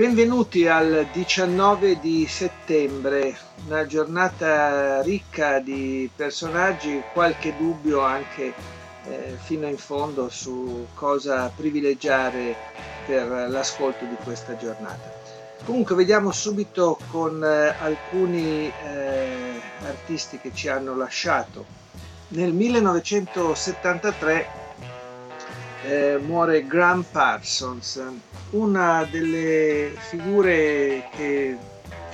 Benvenuti al 19 di settembre, una giornata ricca di personaggi, qualche dubbio anche eh, fino in fondo su cosa privilegiare per l'ascolto di questa giornata. Comunque vediamo subito con eh, alcuni eh, artisti che ci hanno lasciato. Nel 1973 eh, muore Graham Parsons, una delle figure che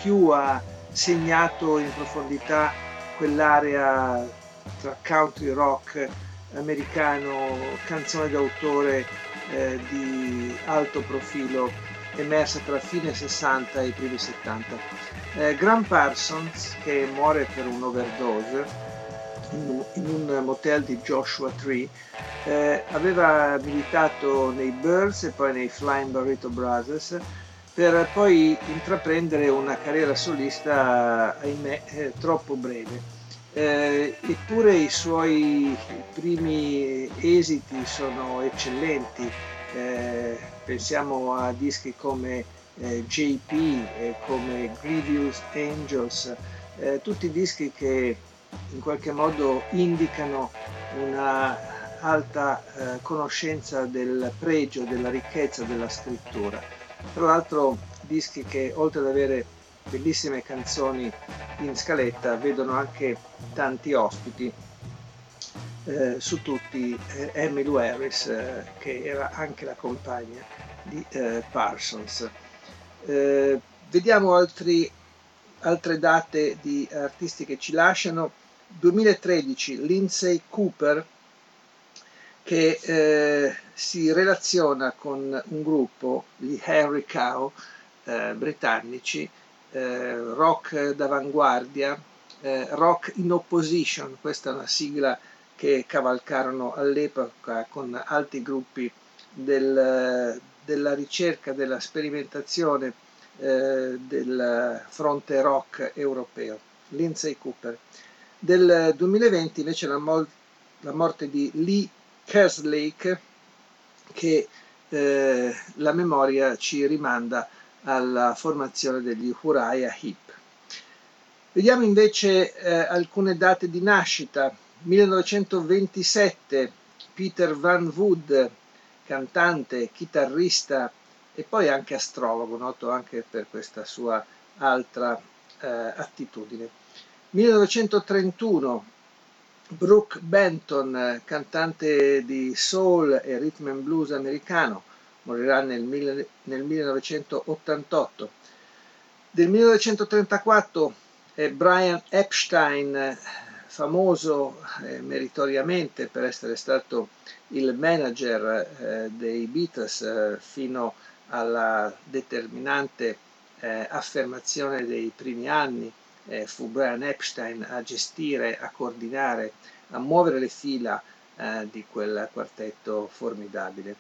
più ha segnato in profondità quell'area tra country rock americano, canzone d'autore eh, di alto profilo emersa tra fine 60 e primi 70. Eh, Graham Parsons, che muore per un'overdose, in, in un motel di Joshua Tree, eh, aveva militato nei Birds e poi nei Flying Burrito Brothers per poi intraprendere una carriera solista, ahimè, eh, troppo breve. Eh, eppure i suoi primi esiti sono eccellenti, eh, pensiamo a dischi come eh, JP, come Grievous Angels, eh, tutti dischi che in qualche modo indicano una alta eh, conoscenza del pregio, della ricchezza della scrittura. Tra l'altro dischi che oltre ad avere bellissime canzoni in scaletta vedono anche tanti ospiti, eh, su tutti eh, Emmylou Harris eh, che era anche la compagna di eh, Parsons. Eh, vediamo altri, altre date di artisti che ci lasciano. 2013 Lindsay Cooper che eh, si relaziona con un gruppo, gli Harry Cow eh, britannici, eh, rock d'avanguardia, eh, rock in opposition, questa è una sigla che cavalcarono all'epoca con altri gruppi del, della ricerca, della sperimentazione eh, del fronte rock europeo, Lindsay Cooper. Del 2020 invece la, mol- la morte di Lee Kerslake che eh, la memoria ci rimanda alla formazione degli Uriah Heep. Vediamo invece eh, alcune date di nascita. 1927 Peter Van Wood, cantante, chitarrista e poi anche astrologo, noto anche per questa sua altra eh, attitudine. 1931 Brooke Benton, cantante di soul e rhythm and blues americano, morirà nel, nel 1988. Del 1934 è Brian Epstein, famoso eh, meritoriamente per essere stato il manager eh, dei Beatles eh, fino alla determinante eh, affermazione dei primi anni eh, fu Brian Epstein a gestire, a coordinare, a muovere le fila eh, di quel quartetto formidabile.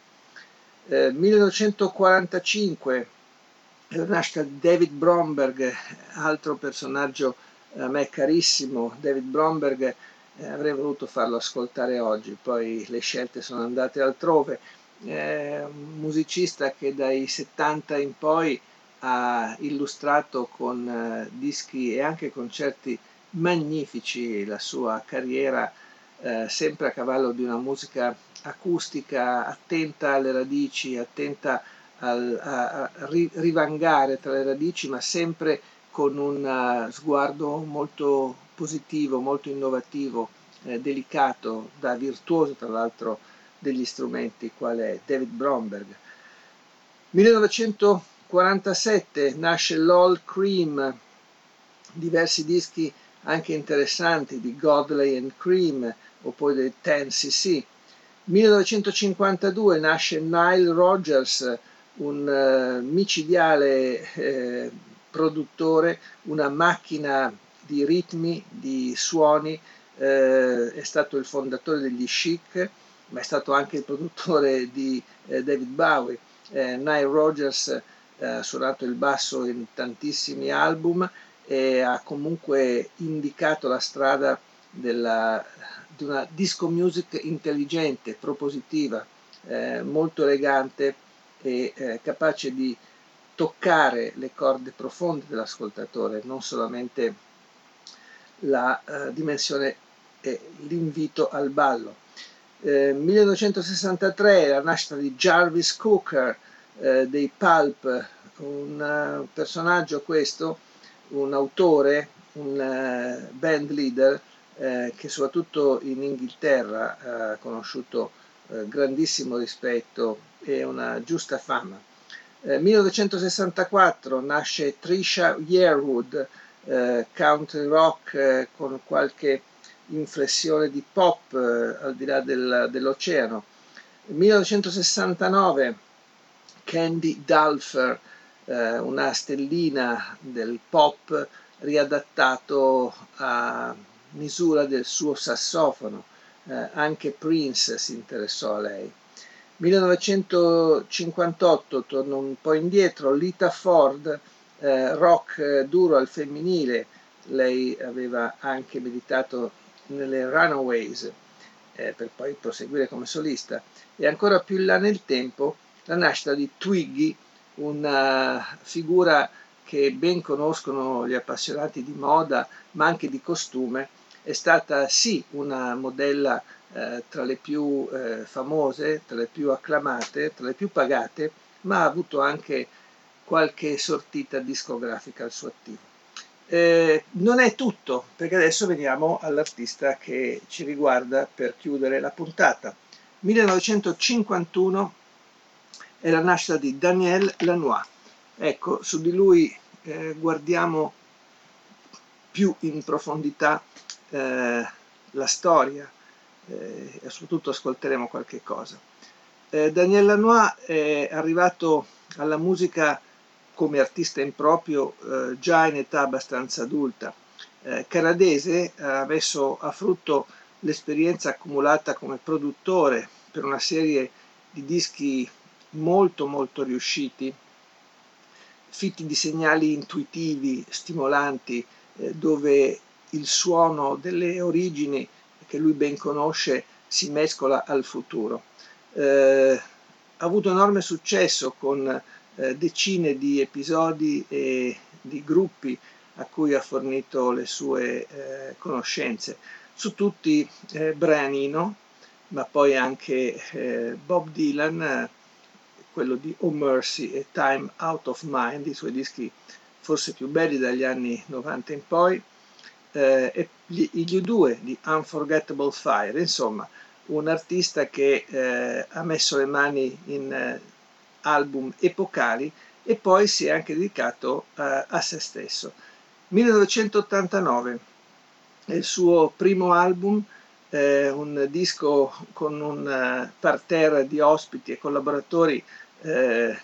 Eh, 1945 la nascita di David Bromberg, altro personaggio a me carissimo, David Bromberg eh, avrei voluto farlo ascoltare oggi, poi le scelte sono andate altrove, eh, musicista che dai 70 in poi ha illustrato con eh, dischi e anche concerti magnifici la sua carriera eh, sempre a cavallo di una musica acustica attenta alle radici, attenta al, a, a rivangare tra le radici, ma sempre con un uh, sguardo molto positivo, molto innovativo, eh, delicato, da virtuoso tra l'altro degli strumenti, quale David Bromberg. 1900 47 nasce LOL Cream, diversi dischi anche interessanti di Godley and Cream o poi dei 10cc. 1952 nasce Nile Rogers, un uh, micidiale eh, produttore, una macchina di ritmi, di suoni, eh, è stato il fondatore degli Chic, ma è stato anche il produttore di eh, David Bowie. Eh, Nile Rogers eh, ha suonato il basso in tantissimi album e ha comunque indicato la strada della, di una disco music intelligente, propositiva, eh, molto elegante e eh, capace di toccare le corde profonde dell'ascoltatore, non solamente la uh, dimensione e l'invito al ballo. Eh, 1963 la nascita di Jarvis Cooker eh, dei Pulp, un uh, personaggio questo, un autore, un uh, band leader eh, che soprattutto in Inghilterra ha conosciuto eh, grandissimo rispetto e una giusta fama. 1964 nasce Trisha Yearwood, country rock con qualche inflessione di pop eh, al di là del, dell'oceano. 1969 Candy Dulfer, eh, una stellina del pop riadattato a misura del suo sassofono. Eh, anche Prince si interessò a lei. 1958 torno un po' indietro, Lita Ford, eh, rock eh, duro al femminile, lei aveva anche meditato nelle Runaways eh, per poi proseguire come solista e ancora più in là nel tempo la nascita di Twiggy, una figura che ben conoscono gli appassionati di moda ma anche di costume, è stata sì una modella eh, tra le più eh, famose, tra le più acclamate, tra le più pagate, ma ha avuto anche qualche sortita discografica al suo attivo. Eh, non è tutto, perché adesso veniamo all'artista che ci riguarda per chiudere la puntata. 1951 è la nascita di Daniel Lanois. Ecco, su di lui eh, guardiamo più in profondità eh, la storia eh, e soprattutto ascolteremo qualche cosa. Eh, Daniel Lanois è arrivato alla musica come artista in proprio eh, già in età abbastanza adulta. Eh, canadese ha messo a frutto l'esperienza accumulata come produttore per una serie di dischi molto molto riusciti, fitti di segnali intuitivi, stimolanti, eh, dove il suono delle origini che lui ben conosce si mescola al futuro. Eh, ha avuto enorme successo con eh, decine di episodi e di gruppi a cui ha fornito le sue eh, conoscenze. Su tutti eh, Brian Eno, ma poi anche eh, Bob Dylan, quello di Oh Mercy e Time Out of Mind, i suoi dischi forse più belli dagli anni 90 in poi, eh, e gli, gli U2 di Unforgettable Fire, insomma un artista che eh, ha messo le mani in album epocali e poi si è anche dedicato uh, a se stesso. 1989 è il suo primo album, eh, un disco con un uh, parterre di ospiti e collaboratori eh,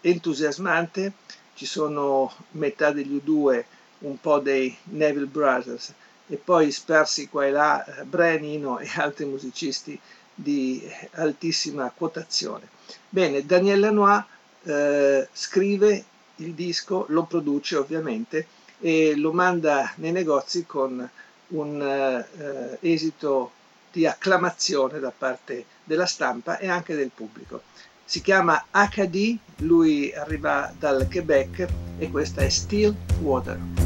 entusiasmante, ci sono metà degli U2, un po' dei Neville Brothers e poi spersi qua e là eh, Brian Eno e altri musicisti di altissima quotazione. Bene, Daniel Lanois eh, scrive il disco, lo produce ovviamente e lo manda nei negozi con un eh, esito di acclamazione da parte della stampa e anche del pubblico. Si chiama HD, lui arriva dal Quebec e questa è Still Water.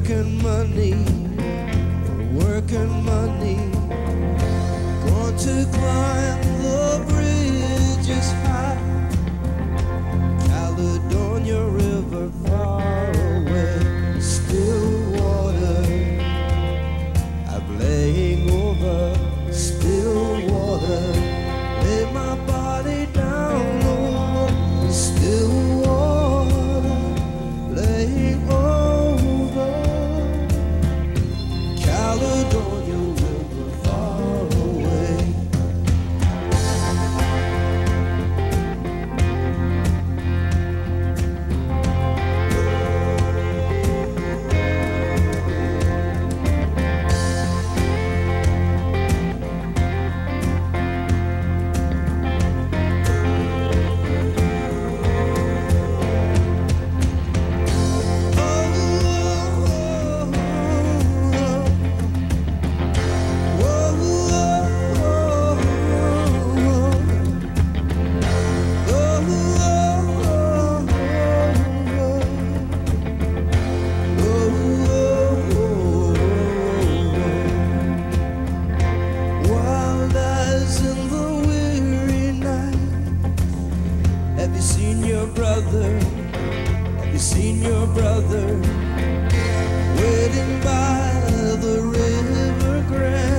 working money, working money. Going to climb the bridge Have you seen your brother? Have you seen your brother? Waiting by the river Grand.